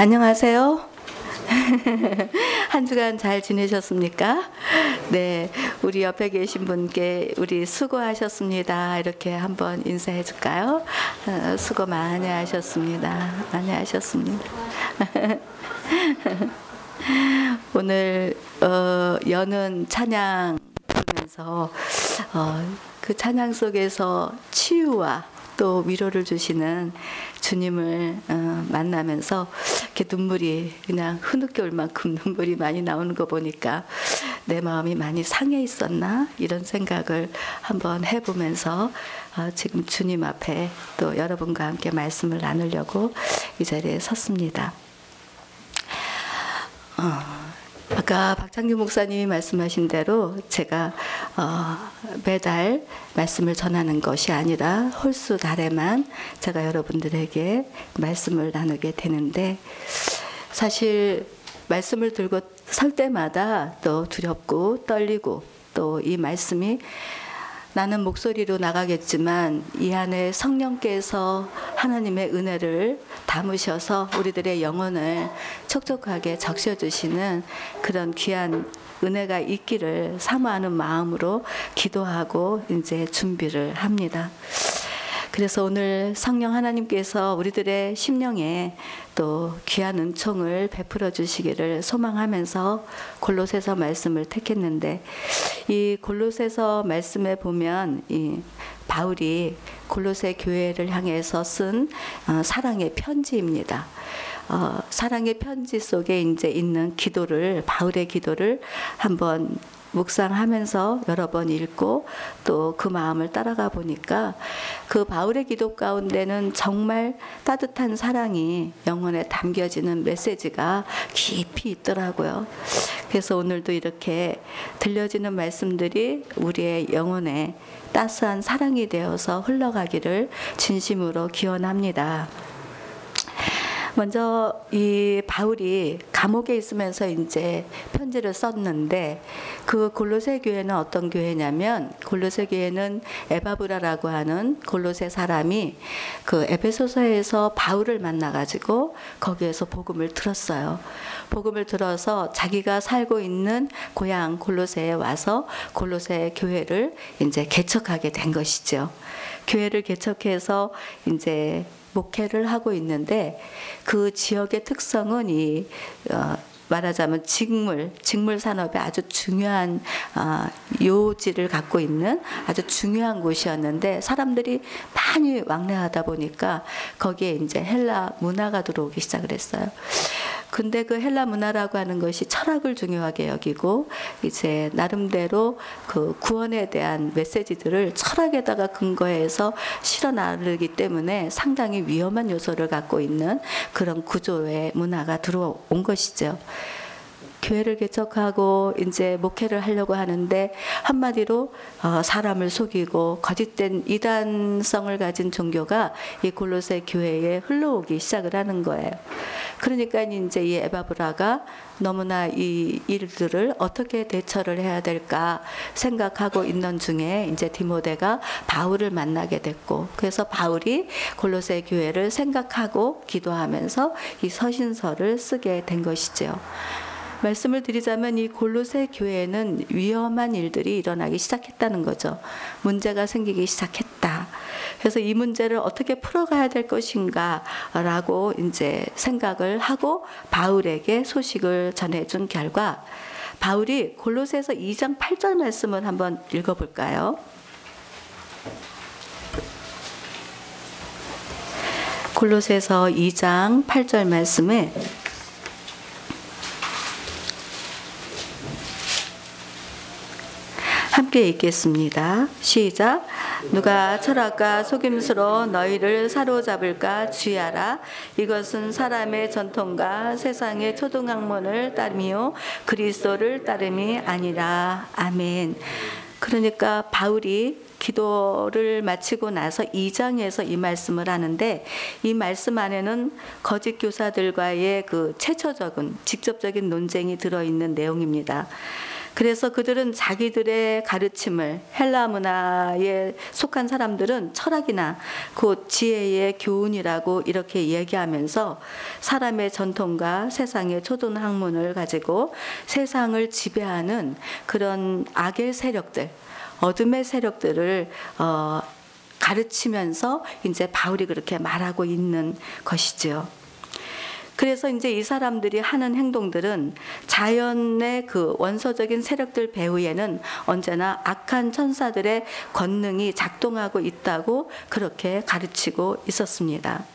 안녕하세요. 한 주간 잘 지내셨습니까? 네, 우리 옆에 계신 분께 우리 수고하셨습니다. 이렇게 한번 인사해 줄까요? 어, 수고 많이 하셨습니다. 많이 하셨습니다. 오늘 어, 여는 찬양 부르면서 어, 그 찬양 속에서 치유와 또 위로를 주시는 주님을 어, 만나면서 이렇게 눈물이 그냥 흐느껴 올 만큼 눈물이 많이 나오는 거 보니까 내 마음이 많이 상해 있었나 이런 생각을 한번 해보면서 어, 지금 주님 앞에 또 여러분과 함께 말씀을 나누려고 이 자리에 섰습니다. 어, 아까 박창규 목사님이 말씀하신 대로 제가 어, 매달 말씀을 전하는 것이 아니라 홀수 달에만 제가 여러분들에게 말씀을 나누게 되는데 사실 말씀을 들고 설 때마다 또 두렵고 떨리고 또 이 말씀이 나는 목소리로 나가겠지만 이 안에 성령께서 하나님의 은혜를 담으셔서 우리들의 영혼을 촉촉하게 적셔 주시는 그런 귀한 은혜가 있기를 사모하는 마음으로 기도하고 이제 준비를 합니다. 그래서 오늘 성령 하나님께서 우리들의 심령에 또 귀한 은총을 베풀어 주시기를 소망하면서 골로새서 말씀을 택했는데 이 골로새서 말씀에 보면 이 바울이 골로새 교회를 향해서 쓴 어, 사랑의 편지입니다. 어, 사랑의 편지 속에 이제 있는 기도를 바울의 기도를 한번 묵상하면서 여러 번 읽고 또 그 마음을 따라가 보니까 그 바울의 기도 가운데는 정말 따뜻한 사랑이 영혼에 담겨지는 메시지가 깊이 있더라고요. 그래서 오늘도 이렇게 들려지는 말씀들이 우리의 영혼에 따스한 사랑이 되어서 흘러가기를 진심으로 기원합니다. 먼저 이 바울이 감옥에 있으면서 이제 편지를 썼는데 그 골로새 교회는 어떤 교회냐면 골로새 교회는 에바브라라고 하는 골로새 사람이 그 에베소서에서 바울을 만나 가지고 거기에서 복음을 들었어요. 복음을 들어서 자기가 살고 있는 고향 골로새에 와서 골로새 교회를 이제 개척하게 된 것이죠. 교회를 개척해서 이제 목회를 하고 있는데 그 지역의 특성은 이 어, 말하자면 직물, 직물 산업에 아주 중요한 어, 요지를 갖고 있는 아주 중요한 곳이었는데 사람들이 많이 왕래하다 보니까 거기에 이제 헬라 문화가 들어오기 시작을 했어요. 근데 그 헬라 문화라고 하는 것이 철학을 중요하게 여기고 이제 나름대로 그 구원에 대한 메시지들을 철학에다가 근거해서 실어 나르기 때문에 상당히 위험한 요소를 갖고 있는 그런 구조의 문화가 들어온 것이죠. 교회를 개척하고 이제 목회를 하려고 하는데 한마디로 어, 사람을 속이고 거짓된 이단성을 가진 종교가 이 골로새 교회에 흘러오기 시작을 하는 거예요. 그러니까 이제 이 에바브라가 너무나 이 일들을 어떻게 대처를 해야 될까 생각하고 있는 중에 이제 디모데가 바울을 만나게 됐고 그래서 바울이 골로새 교회를 생각하고 기도하면서 이 서신서를 쓰게 된 것이죠. 말씀을 드리자면 이 골로새 교회는 위험한 일들이 일어나기 시작했다는 거죠. 문제가 생기기 시작했다. 그래서 이 문제를 어떻게 풀어가야 될 것인가라고 이제 생각을 하고 바울에게 소식을 전해준 결과 바울이 골로새서 2장 8절 말씀을 한번 읽어볼까요? 골로새서 2장 8절 말씀에 함께 읽겠습니다. 시작. 누가 철학과 속임수로 너희를 사로잡을까 주의하라. 이것은 사람의 전통과 세상의 초등학문을 따르며 그리스도를 따름이 아니라. 아멘. 그러니까 바울이 기도를 마치고 나서 2장에서 이 말씀을 하는데 이 말씀 안에는 거짓 교사들과의 그 최초적인 직접적인 논쟁이 들어 있는 내용입니다. 그래서 그들은 자기들의 가르침을 헬라 문화에 속한 사람들은 철학이나 곧 지혜의 교훈이라고 이렇게 얘기하면서 사람의 전통과 세상의 초등 학문을 가지고 세상을 지배하는 그런 악의 세력들, 어둠의 세력들을 어, 가르치면서 이제 바울이 그렇게 말하고 있는 것이죠. 그래서 이제 이 사람들이 하는 행동들은 자연의 그 원서적인 세력들 배후에는 언제나 악한 천사들의 권능이 작동하고 있다고 그렇게 가르치고 있었습니다.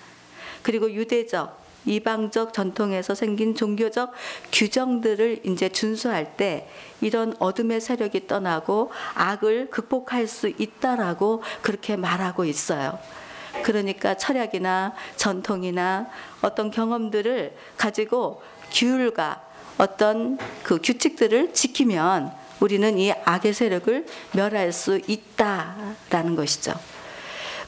그리고 유대적 이방적 전통에서 생긴 종교적 규정들을 이제 준수할 때 이런 어둠의 세력이 떠나고 악을 극복할 수 있다라고 그렇게 말하고 있어요. 그러니까 철학이나 전통이나 어떤 경험들을 가지고 규율과 어떤 그 규칙들을 지키면 우리는 이 악의 세력을 멸할 수 있다라는 것이죠.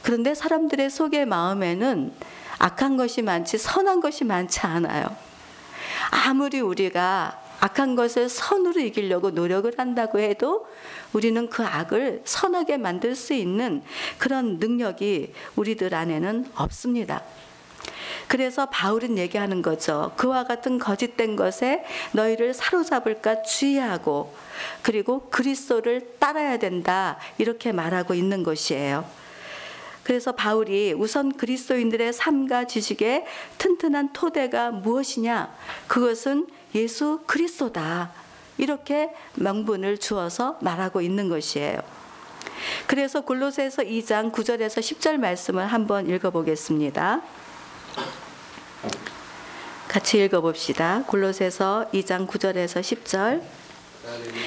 그런데 사람들의 속의 마음에는 악한 것이 많지 선한 것이 많지 않아요. 아무리 우리가 악한 것을 선으로 이기려고 노력을 한다고 해도 우리는 그 악을 선하게 만들 수 있는 그런 능력이 우리들 안에는 없습니다. 그래서 바울은 얘기하는 거죠. 그와 같은 거짓된 것에 너희를 사로잡을까 주의하고 그리고 그리스도를 따라야 된다. 이렇게 말하고 있는 것이에요. 그래서 바울이 우선 그리스도인들의 삶과 지식의 튼튼한 토대가 무엇이냐? 그것은 예수 그리스도다. 이렇게 명분을 주어서 말하고 있는 것이에요. 그래서 골로새서 2장 9절에서 10절 말씀을 한번 읽어 보겠습니다. 같이 읽어 봅시다. 골로새서 2장 9절에서 10절.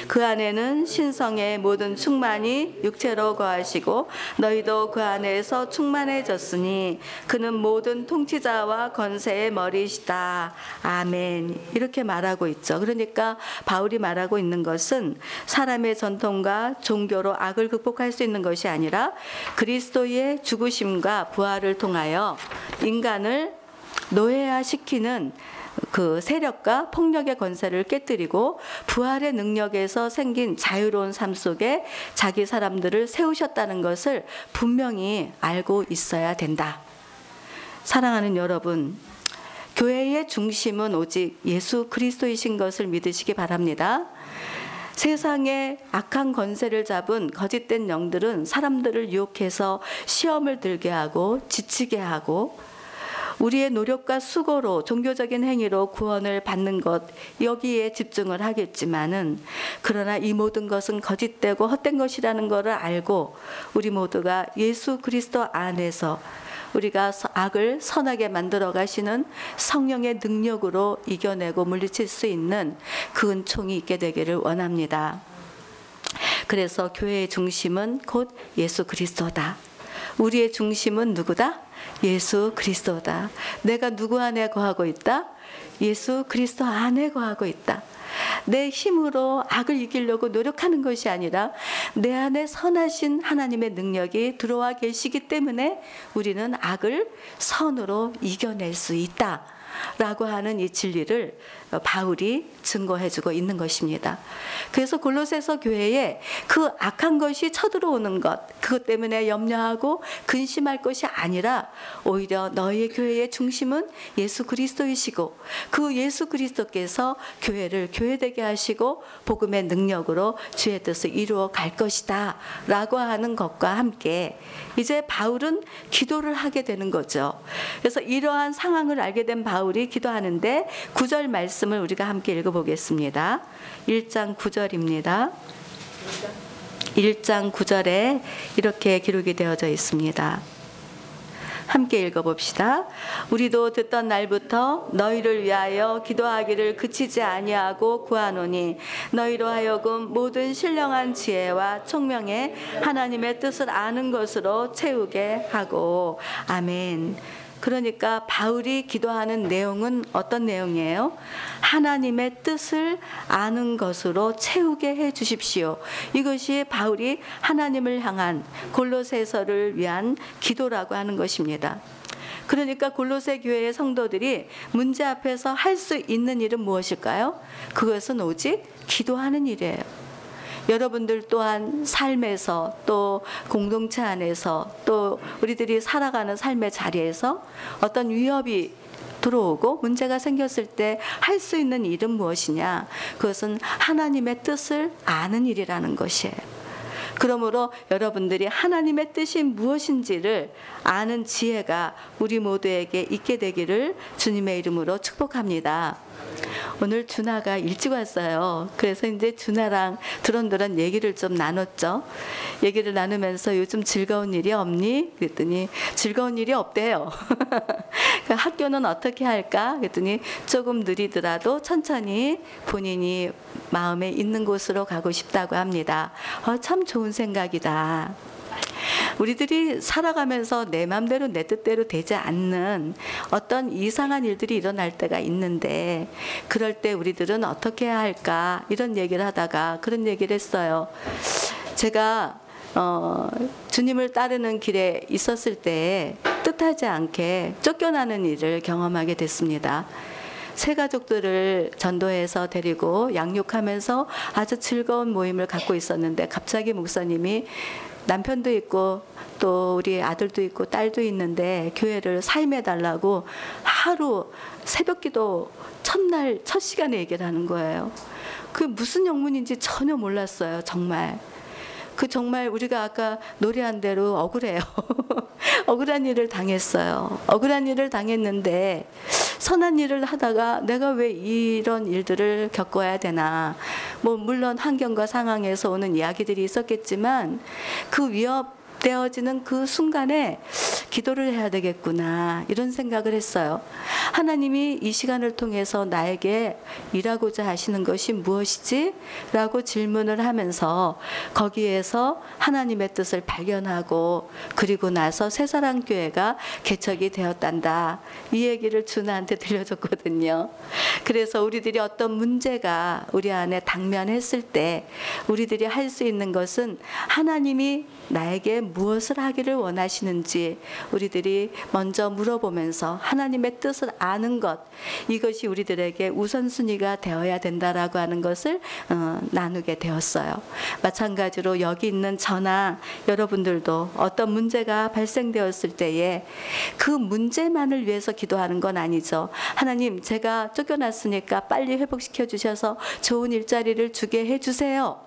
그 안에는 신성의 모든 충만이 육체로 거하시고 너희도 그 안에서 충만해졌으니 그는 모든 통치자와 건세의 머리시다. 아멘. 이렇게 말하고 있죠. 그러니까 바울이 말하고 있는 것은 사람의 전통과 종교로 악을 극복할 수 있는 것이 아니라 그리스도의 죽으심과 부활을 통하여 인간을 노예화시키는 그 세력과 폭력의 권세를 깨뜨리고 부활의 능력에서 생긴 자유로운 삶 속에 자기 사람들을 세우셨다는 것을 분명히 알고 있어야 된다. 사랑하는 여러분, 교회의 중심은 오직 예수 그리스도이신 것을 믿으시기 바랍니다. 세상에 악한 권세를 잡은 거짓된 영들은 사람들을 유혹해서 시험을 들게 하고 지치게 하고 우리의 노력과 수고로 종교적인 행위로 구원을 받는 것 여기에 집중을 하겠지만은 그러나 이 모든 것은 거짓되고 헛된 것이라는 것을 알고 우리 모두가 예수 그리스도 안에서 우리가 악을 선하게 만들어 가시는 성령의 능력으로 이겨내고 물리칠 수 있는 그 은총이 있게 되기를 원합니다. 그래서 교회의 중심은 곧 예수 그리스도다. 우리의 중심은 누구다? 예수 그리스도다. 내가 누구 안에 거하고 있다? 예수 그리스도 안에 거하고 있다. 내 힘으로 악을 이기려고 노력하는 것이 아니라 내 안에 선하신 하나님의 능력이 들어와 계시기 때문에 우리는 악을 선으로 이겨낼 수 있다. 라고 하는 이 진리를 바울이 증거해주고 있는 것입니다. 그래서 골로새서 교회에 그 악한 것이 쳐들어오는 것, 그것 때문에 염려하고 근심할 것이 아니라 오히려 너희의 교회의 중심은 예수 그리스도이시고 그 예수 그리스도께서 교회를 교회되게 하시고 복음의 능력으로 주의 뜻을 이루어 갈 것이다. 라고 하는 것과 함께 이제 바울은 기도를 하게 되는 거죠. 그래서 이러한 상황을 알게 된 바울이 기도하는데 구절 말씀 을 우리가 함께 읽어보겠습니다. 1장 9절입니다. 1장 9절에 이렇게 기록이 되어져 있습니다. 함께 읽어봅시다. 우리도 듣던 날부터 너희를 위하여 기도하기를 그치지 아니하고 구하노니 너희로 하여금 모든 신령한 지혜와 총명에 하나님의 뜻을 아는 것으로 채우게 하고 아멘. 그러니까 바울이 기도하는 내용은 어떤 내용이에요? 하나님의 뜻을 아는 것으로 채우게 해 주십시오. 이것이 바울이 하나님을 향한 골로새서를 위한 기도라고 하는 것입니다. 그러니까 골로새 교회의 성도들이 문제 앞에서 할 수 있는 일은 무엇일까요? 그것은 오직 기도하는 일이에요. 여러분들 또한 삶에서 또 공동체 안에서 또 우리들이 살아가는 삶의 자리에서 어떤 위협이 들어오고 문제가 생겼을 때 할 수 있는 일은 무엇이냐? 그것은 하나님의 뜻을 아는 일이라는 것이에요. 그러므로 여러분들이 하나님의 뜻이 무엇인지를 아는 지혜가 우리 모두에게 있게 되기를 주님의 이름으로 축복합니다. 오늘 준하가 일찍 왔어요. 그래서 이제 준하랑 드런드런 얘기를 좀 나눴죠. 얘기를 나누면서 요즘 즐거운 일이 없니? 그랬더니 즐거운 일이 없대요. 그 학교는 어떻게 할까? 그랬더니 조금 느리더라도 천천히 본인이 마음에 있는 곳으로 가고 싶다고 합니다. 어, 참 좋은 생각이다. 우리들이 살아가면서 내 맘대로 내 뜻대로 되지 않는 어떤 이상한 일들이 일어날 때가 있는데 그럴 때 우리들은 어떻게 해야 할까 이런 얘기를 하다가 그런 얘기를 했어요. 제가 어, 주님을 따르는 길에 있었을 때 뜻하지 않게 쫓겨나는 일을 경험하게 됐습니다. 새 가족들을 전도해서 데리고 양육하면서 아주 즐거운 모임을 갖고 있었는데 갑자기 목사님이 남편도 있고 또 우리 아들도 있고 딸도 있는데 교회를 사임해 달라고 하루 새벽 기도 첫날 첫 시간에 얘기를 하는 거예요. 그 무슨 영문인지 전혀 몰랐어요. 정말. 그 정말 우리가 아까 노래한 대로 억울해요. 억울한 일을 당했어요. 억울한 일을 당했는데 선한 일을 하다가 내가 왜 이런 일들을 겪어야 되나. 뭐 물론 환경과 상황에서 오는 이야기들이 있었겠지만 그 위협 되어지는 그 순간에 기도를 해야 되겠구나 이런 생각을 했어요. 하나님이 이 시간을 통해서 나에게 일하고자 하시는 것이 무엇이지? 라고 질문을 하면서 거기에서 하나님의 뜻을 발견하고 그리고 나서 새사랑 교회가 개척이 되었단다. 이 얘기를 준하한테 들려줬거든요. 그래서 우리들이 어떤 문제가 우리 안에 당면했을 때 우리들이 할 수 있는 것은 하나님이 나에게 무엇을 하기를 원하시는지 우리들이 먼저 물어보면서 하나님의 뜻을 아는 것 이것이 우리들에게 우선순위가 되어야 된다라고 하는 것을 어, 나누게 되었어요. 마찬가지로 여기 있는 저나 여러분들도 어떤 문제가 발생되었을 때에 그 문제만을 위해서 기도하는 건 아니죠. 하나님 제가 쫓겨났으니까 빨리 회복시켜 주셔서 좋은 일자리를 주게 해 주세요.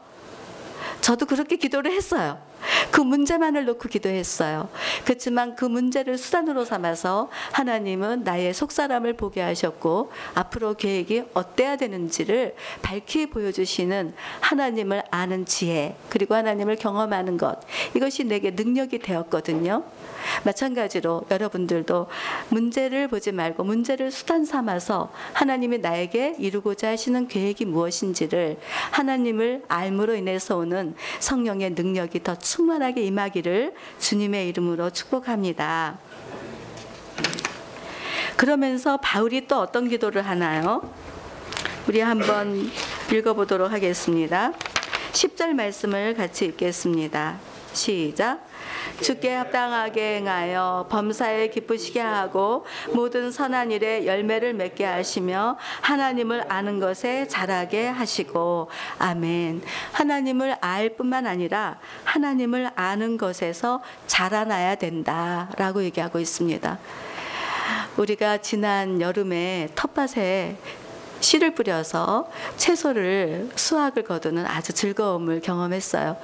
저도 그렇게 기도를 했어요. 그 문제만을 놓고 기도했어요. 그렇지만 그 문제를 수단으로 삼아서 하나님은 나의 속사람을 보게 하셨고 앞으로 계획이 어때야 되는지를 밝히 보여주시는 하나님을 아는 지혜 그리고 하나님을 경험하는 것 이것이 내게 능력이 되었거든요. 마찬가지로 여러분들도 문제를 보지 말고 문제를 수단 삼아서 하나님이 나에게 이루고자 하시는 계획이 무엇인지를 하나님을 알므로 인해서 오는 성령의 능력이 더 충만하게 임하기를 주님의 이름으로 축복합니다. 그러면서 바울이 또 어떤 기도를 하나요? 우리 한번 읽어보도록 하겠습니다. 10절 말씀을 같이 읽겠습니다. 시작. 주께 합당하게 행하여 범사에 기쁘시게 하고 모든 선한 일에 열매를 맺게 하시며 하나님을 아는 것에 자라게 하시고 아멘. 하나님을 알 뿐만 아니라 하나님을 아는 것에서 자라나야 된다라고 얘기하고 있습니다. 우리가 지난 여름에 텃밭에 씨를 뿌려서 채소를 수확을 거두는 아주 즐거움을 경험했어요.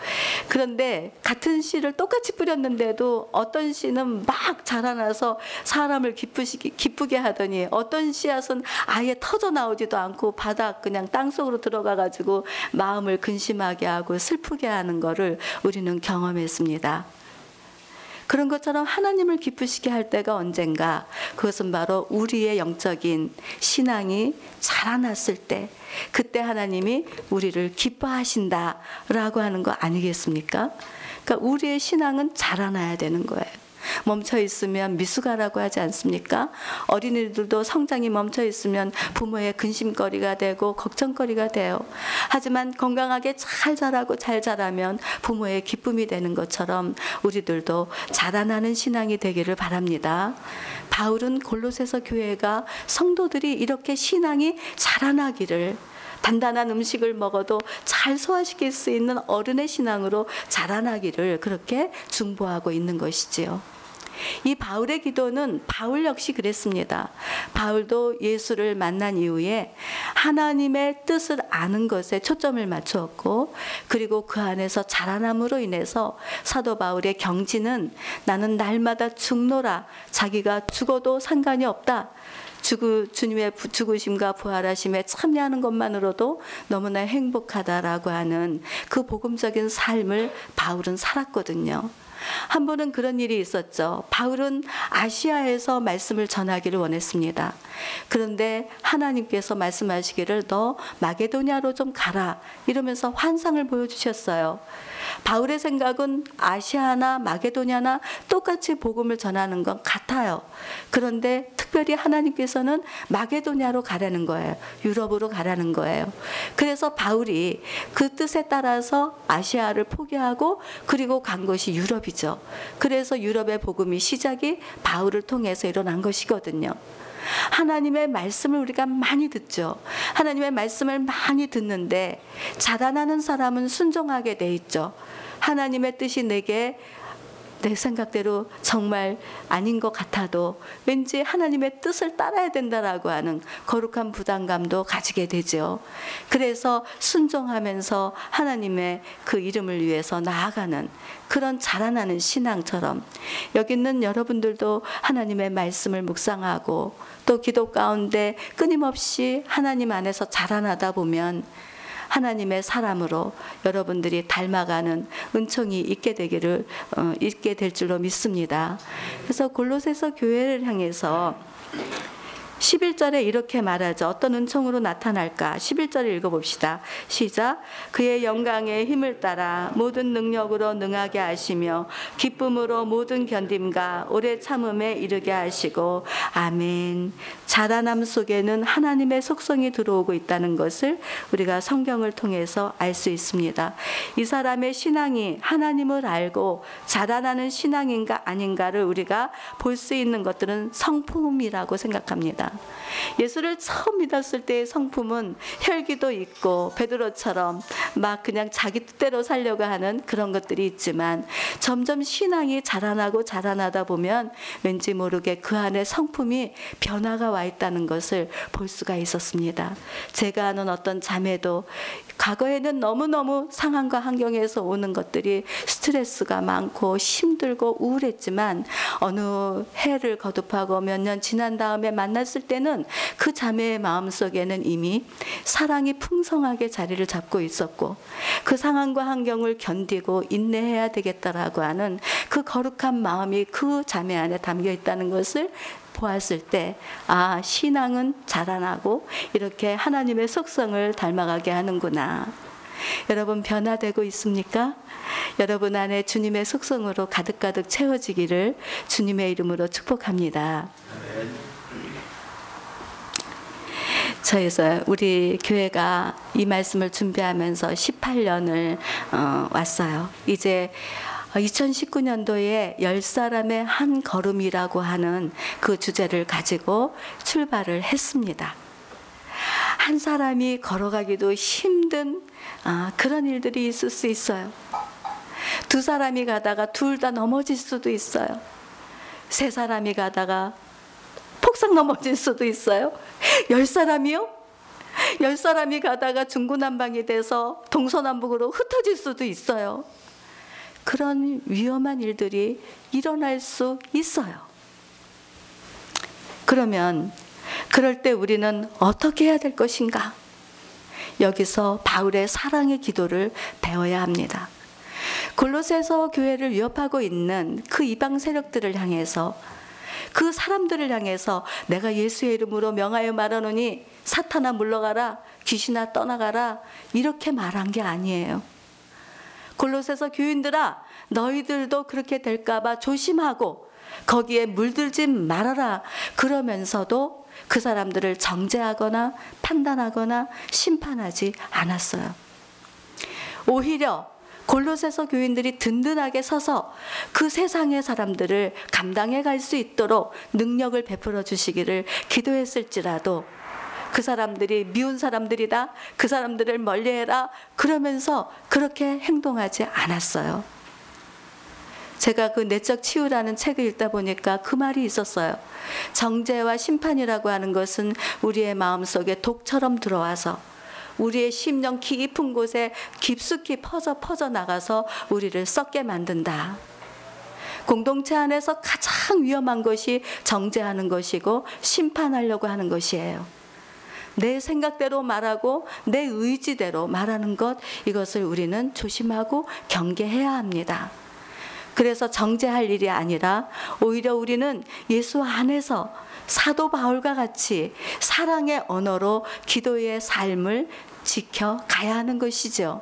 그런데 같은 씨를 똑같이 뿌렸는데도 어떤 씨는 막 자라나서 사람을 기쁘시기, 기쁘게 하더니 어떤 씨앗은 아예 터져 나오지도 않고 바닥 그냥 땅 속으로 들어가 가지고 마음을 근심하게 하고 슬프게 하는 거를 우리는 경험했습니다. 그런 것처럼 하나님을 기쁘시게 할 때가 언젠가 그것은 바로 우리의 영적인 신앙이 자라났을 때 그때 하나님이 우리를 기뻐하신다라고 하는 거 아니겠습니까? 그러니까 우리의 신앙은 자라나야 되는 거예요. 멈춰 있으면 미숙아라고 하지 않습니까? 어린이들도 성장이 멈춰 있으면 부모의 근심거리가 되고 걱정거리가 돼요. 하지만 건강하게 잘 자라고 잘 자라면 부모의 기쁨이 되는 것처럼 우리들도 자라나는 신앙이 되기를 바랍니다. 바울은 골로새서 교회가 성도들이 이렇게 신앙이 자라나기를 단단한 음식을 먹어도 잘 소화시킬 수 있는 어른의 신앙으로 자라나기를 그렇게 중보하고 있는 것이지요. 이 바울의 기도는 바울 역시 그랬습니다. 바울도 예수를 만난 이후에 하나님의 뜻을 아는 것에 초점을 맞추었고 그리고 그 안에서 자라남으로 인해서 사도 바울의 경지는 나는 날마다 죽노라 자기가 죽어도 상관이 없다. 죽으, 주님의 죽으심과 부활하심에 참여하는 것만으로도 너무나 행복하다라고 하는 그 복음적인 삶을 바울은 살았거든요. 한 번은 그런 일이 있었죠. 바울은 아시아에서 말씀을 전하기를 원했습니다. 그런데 하나님께서 말씀하시기를 너 마게도냐로 좀 가라 이러면서 환상을 보여주셨어요. 바울의 생각은 아시아나 마게도냐나 똑같이 복음을 전하는 건 같아요. 그런데 특별히 하나님께서는 마게도냐로 가라는 거예요. 유럽으로 가라는 거예요. 그래서 바울이 그 뜻에 따라서 아시아를 포기하고 그리고 간 것이 유럽이죠. 그래서 유럽의 복음이 시작이 바울을 통해서 일어난 것이거든요. 하나님의 말씀을 우리가 많이 듣죠. 하나님의 말씀을 많이 듣는데 자라나는 사람은 순종하게 돼 있죠. 하나님의 뜻이 내게 내 생각대로 정말 아닌 것 같아도 왠지 하나님의 뜻을 따라야 된다라고 하는 거룩한 부담감도 가지게 되죠. 그래서 순종하면서 하나님의 그 이름을 위해서 나아가는 그런 자라나는 신앙처럼 여기 있는 여러분들도 하나님의 말씀을 묵상하고 또 기도 가운데 끊임없이 하나님 안에서 자라나다 보면 하나님의 사람으로 여러분들이 닮아가는 은총이 있게 되기를 어, 있게 될 줄로 믿습니다. 그래서 골로새서 교회를 향해서 11절에 이렇게 말하죠. 어떤 은총으로 나타날까? 11절을 읽어봅시다. 시작. 그의 영광의 힘을 따라 모든 능력으로 능하게 하시며 기쁨으로 모든 견딤과 오래 참음에 이르게 하시고 아멘. 자라남 속에는 하나님의 속성이 들어오고 있다는 것을 우리가 성경을 통해서 알 수 있습니다. 이 사람의 신앙이 하나님을 알고 자라나는 신앙인가 아닌가를 우리가 볼 수 있는 것들은 성품이라고 생각합니다. 예수를 처음 믿었을 때의 성품은 혈기도 있고 베드로처럼 막 그냥 자기 뜻대로 살려고 하는 그런 것들이 있지만 점점 신앙이 자라나고 자라나다 보면 왠지 모르게 그 안에 성품이 변화가 와 있다는 것을 볼 수가 있었습니다. 제가 아는 어떤 자매도 과거에는 너무너무 상황과 환경에서 오는 것들이 스트레스가 많고 힘들고 우울했지만 어느 해를 거듭하고 몇 년 지난 다음에 만났을 때는 그 자매의 마음속에는 이미 사랑이 풍성하게 자리를 잡고 있었고 그 상황과 환경을 견디고 인내해야 되겠다라고 하는 그 거룩한 마음이 그 자매 안에 담겨 있다는 것을 보았을 때, 아, 신앙은 자라나고 이렇게 하나님의 속성을 닮아가게 하는구나. 여러분 변화되고 있습니까? 여러분 안에 주님의 속성으로 가득가득 채워지기를 주님의 이름으로 축복합니다. 저에서 우리 교회가 이 말씀을 준비하면서 18년을 어, 왔어요. 이제 2019년도에 열 사람의 한 걸음이라고 하는 그 주제를 가지고 출발을 했습니다. 한 사람이 걸어가기도 힘든 아, 그런 일들이 있을 수 있어요. 두 사람이 가다가 둘 다 넘어질 수도 있어요. 세 사람이 가다가 폭삭 넘어질 수도 있어요. 열 사람이요? 열 사람이 가다가 중구난방이 돼서 동서남북으로 흩어질 수도 있어요. 그런 위험한 일들이 일어날 수 있어요. 그러면 그럴 때 우리는 어떻게 해야 될 것인가? 여기서 바울의 사랑의 기도를 배워야 합니다. 골로새서 교회를 위협하고 있는 그 이방 세력들을 향해서 그 사람들을 향해서 내가 예수의 이름으로 명하여 말하노니 사탄아 물러가라 귀신아 떠나가라 이렇게 말한 게 아니에요. 골로새서 교인들아 너희들도 그렇게 될까 봐 조심하고 거기에 물들지 말아라 그러면서도 그 사람들을 정죄하거나 판단하거나 심판하지 않았어요. 오히려 골로새서 교인들이 든든하게 서서 그 세상의 사람들을 감당해 갈 수 있도록 능력을 베풀어 주시기를 기도했을지라도 그 사람들이 미운 사람들이다. 그 사람들을 멀리해라. 그러면서 그렇게 행동하지 않았어요. 제가 그 내적 치유라는 책을 읽다 보니까 그 말이 있었어요. 정죄와 심판이라고 하는 것은 우리의 마음속에 독처럼 들어와서 우리의 심령 깊은 곳에 깊숙이 퍼져 퍼져 나가서 우리를 썩게 만든다. 공동체 안에서 가장 위험한 것이 정죄하는 것이고 심판하려고 하는 것이에요. 내 생각대로 말하고 내 의지대로 말하는 것 이것을 우리는 조심하고 경계해야 합니다. 그래서 정죄할 일이 아니라 오히려 우리는 예수 안에서 사도 바울과 같이 사랑의 언어로 기도의 삶을 지켜가야 하는 것이죠.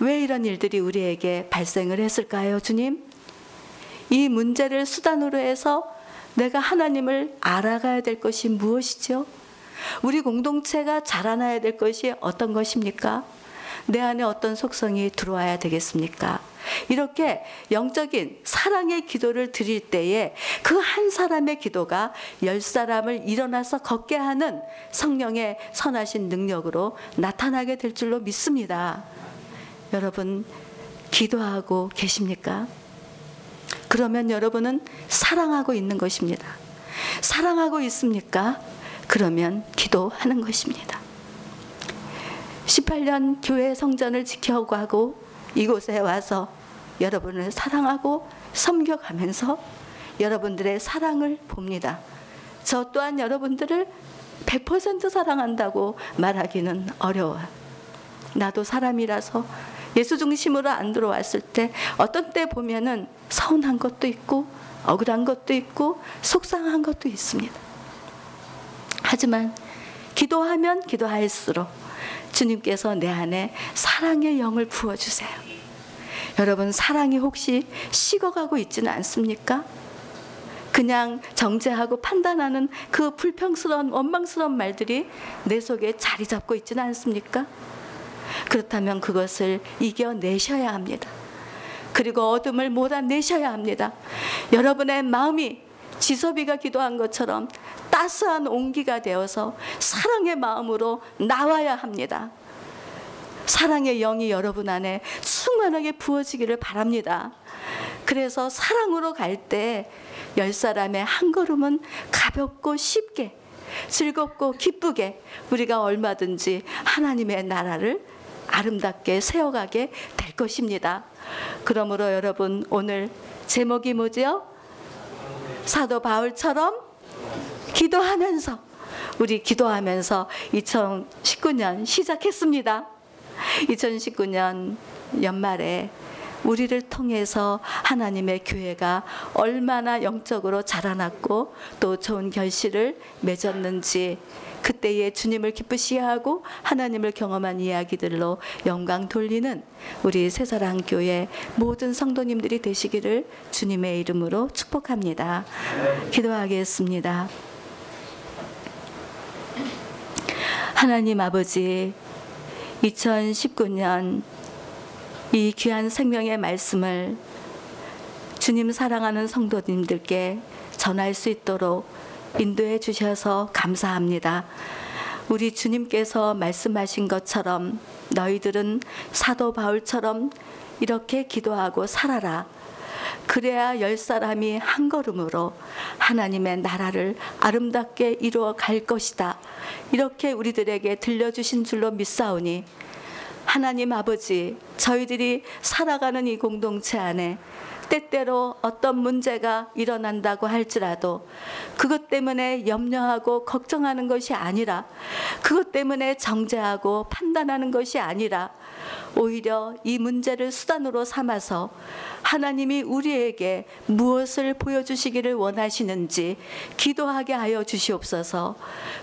왜 이런 일들이 우리에게 발생을 했을까요, 주님? 이 문제를 수단으로 해서 내가 하나님을 알아가야 될 것이 무엇이죠? 우리 공동체가 자라나야 될 것이 어떤 것입니까? 내 안에 어떤 속성이 들어와야 되겠습니까? 이렇게 영적인 사랑의 기도를 드릴 때에 그 한 사람의 기도가 열 사람을 일어나서 걷게 하는 성령의 선하신 능력으로 나타나게 될 줄로 믿습니다. 여러분, 기도하고 계십니까? 그러면 여러분은 사랑하고 있는 것입니다. 사랑하고 있습니까? 그러면 기도하는 것입니다. 18년 교회 성전을 지켜가고 이곳에 와서 여러분을 사랑하고 섬겨가면서 여러분들의 사랑을 봅니다. 저 또한 여러분들을 100% 사랑한다고 말하기는 어려워요. 나도 사람이라서 예수 중심으로 안 들어왔을 때 어떤 때 보면은 서운한 것도 있고 억울한 것도 있고 속상한 것도 있습니다. 하지만 기도하면 기도할수록 주님께서 내 안에 사랑의 영을 부어주세요. 여러분, 사랑이 혹시 식어가고 있지는 않습니까? 그냥 정죄하고 판단하는 그 불평스러운 원망스러운 말들이 내 속에 자리 잡고 있지는 않습니까? 그렇다면 그것을 이겨내셔야 합니다. 그리고 어둠을 몰아내셔야 합니다. 여러분의 마음이 지섭이가 기도한 것처럼 따스한 온기가 되어서 사랑의 마음으로 나와야 합니다. 사랑의 영이 여러분 안에 충만하게 부어지기를 바랍니다. 그래서 사랑으로 갈 때 열 사람의 한 걸음은 가볍고 쉽게 즐겁고 기쁘게 우리가 얼마든지 하나님의 나라를 아름답게 세워가게 될 것입니다. 그러므로 여러분 오늘 제목이 뭐죠? 사도 바울처럼 기도하면서 우리 기도하면서 2019년 시작했습니다. 2019년 연말에 우리를 통해서 하나님의 교회가 얼마나 영적으로 자라났고 또 좋은 결실을 맺었는지 그때에 주님을 기쁘시게 하고 하나님을 경험한 이야기들로 영광 돌리는 우리 새사랑 교회 모든 성도님들이 되시기를 주님의 이름으로 축복합니다. 기도하겠습니다. 하나님 아버지 2019년 이 귀한 생명의 말씀을 주님 사랑하는 성도님들께 전할 수 있도록 인도해 주셔서 감사합니다. 우리 주님께서 말씀하신 것처럼 너희들은 사도 바울처럼 이렇게 기도하고 살아라. 그래야 열 사람이 한 걸음으로 하나님의 나라를 아름답게 이루어 갈 것이다. 이렇게 우리들에게 들려주신 줄로 믿사오니 하나님 아버지, 저희들이 살아가는 이 공동체 안에 때때로 어떤 문제가 일어난다고 할지라도 그것 때문에 염려하고 걱정하는 것이 아니라 그것 때문에 정죄하고 판단하는 것이 아니라 오히려 이 문제를 수단으로 삼아서 하나님이 우리에게 무엇을 보여주시기를 원하시는지 기도하게 하여 주시옵소서.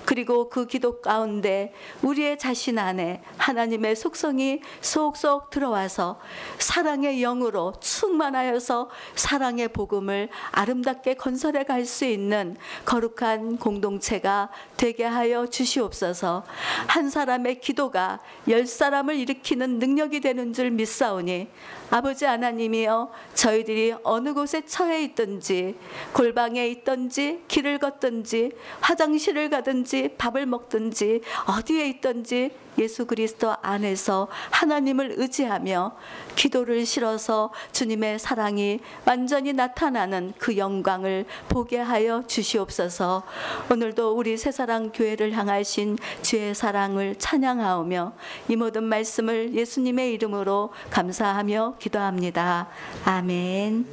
그리고 그 기도 가운데 우리의 자신 안에 하나님의 속성이 속속 들어와서 사랑의 영으로 충만하여서 사랑의 복음을 아름답게 건설해 갈 수 있는 거룩한 공동체가 되게 하여 주시옵소서. 한 사람의 기도가 열 사람을 일으키는 하는 능력이 되는 줄 믿사오니 아버지 하나님이여 저희들이 어느 곳에 처해 있든지 골방에 있든지 길을 걷든지 화장실을 가든지 밥을 먹든지 어디에 있든지 예수 그리스도 안에서 하나님을 의지하며 기도를 실어서 주님의 사랑이 완전히 나타나는 그 영광을 보게 하여 주시옵소서. 오늘도 우리 새사랑 교회를 향하신 주의 사랑을 찬양하오며 이 모든 말씀을 예수님의 이름으로 감사하며 기도합니다. 아멘.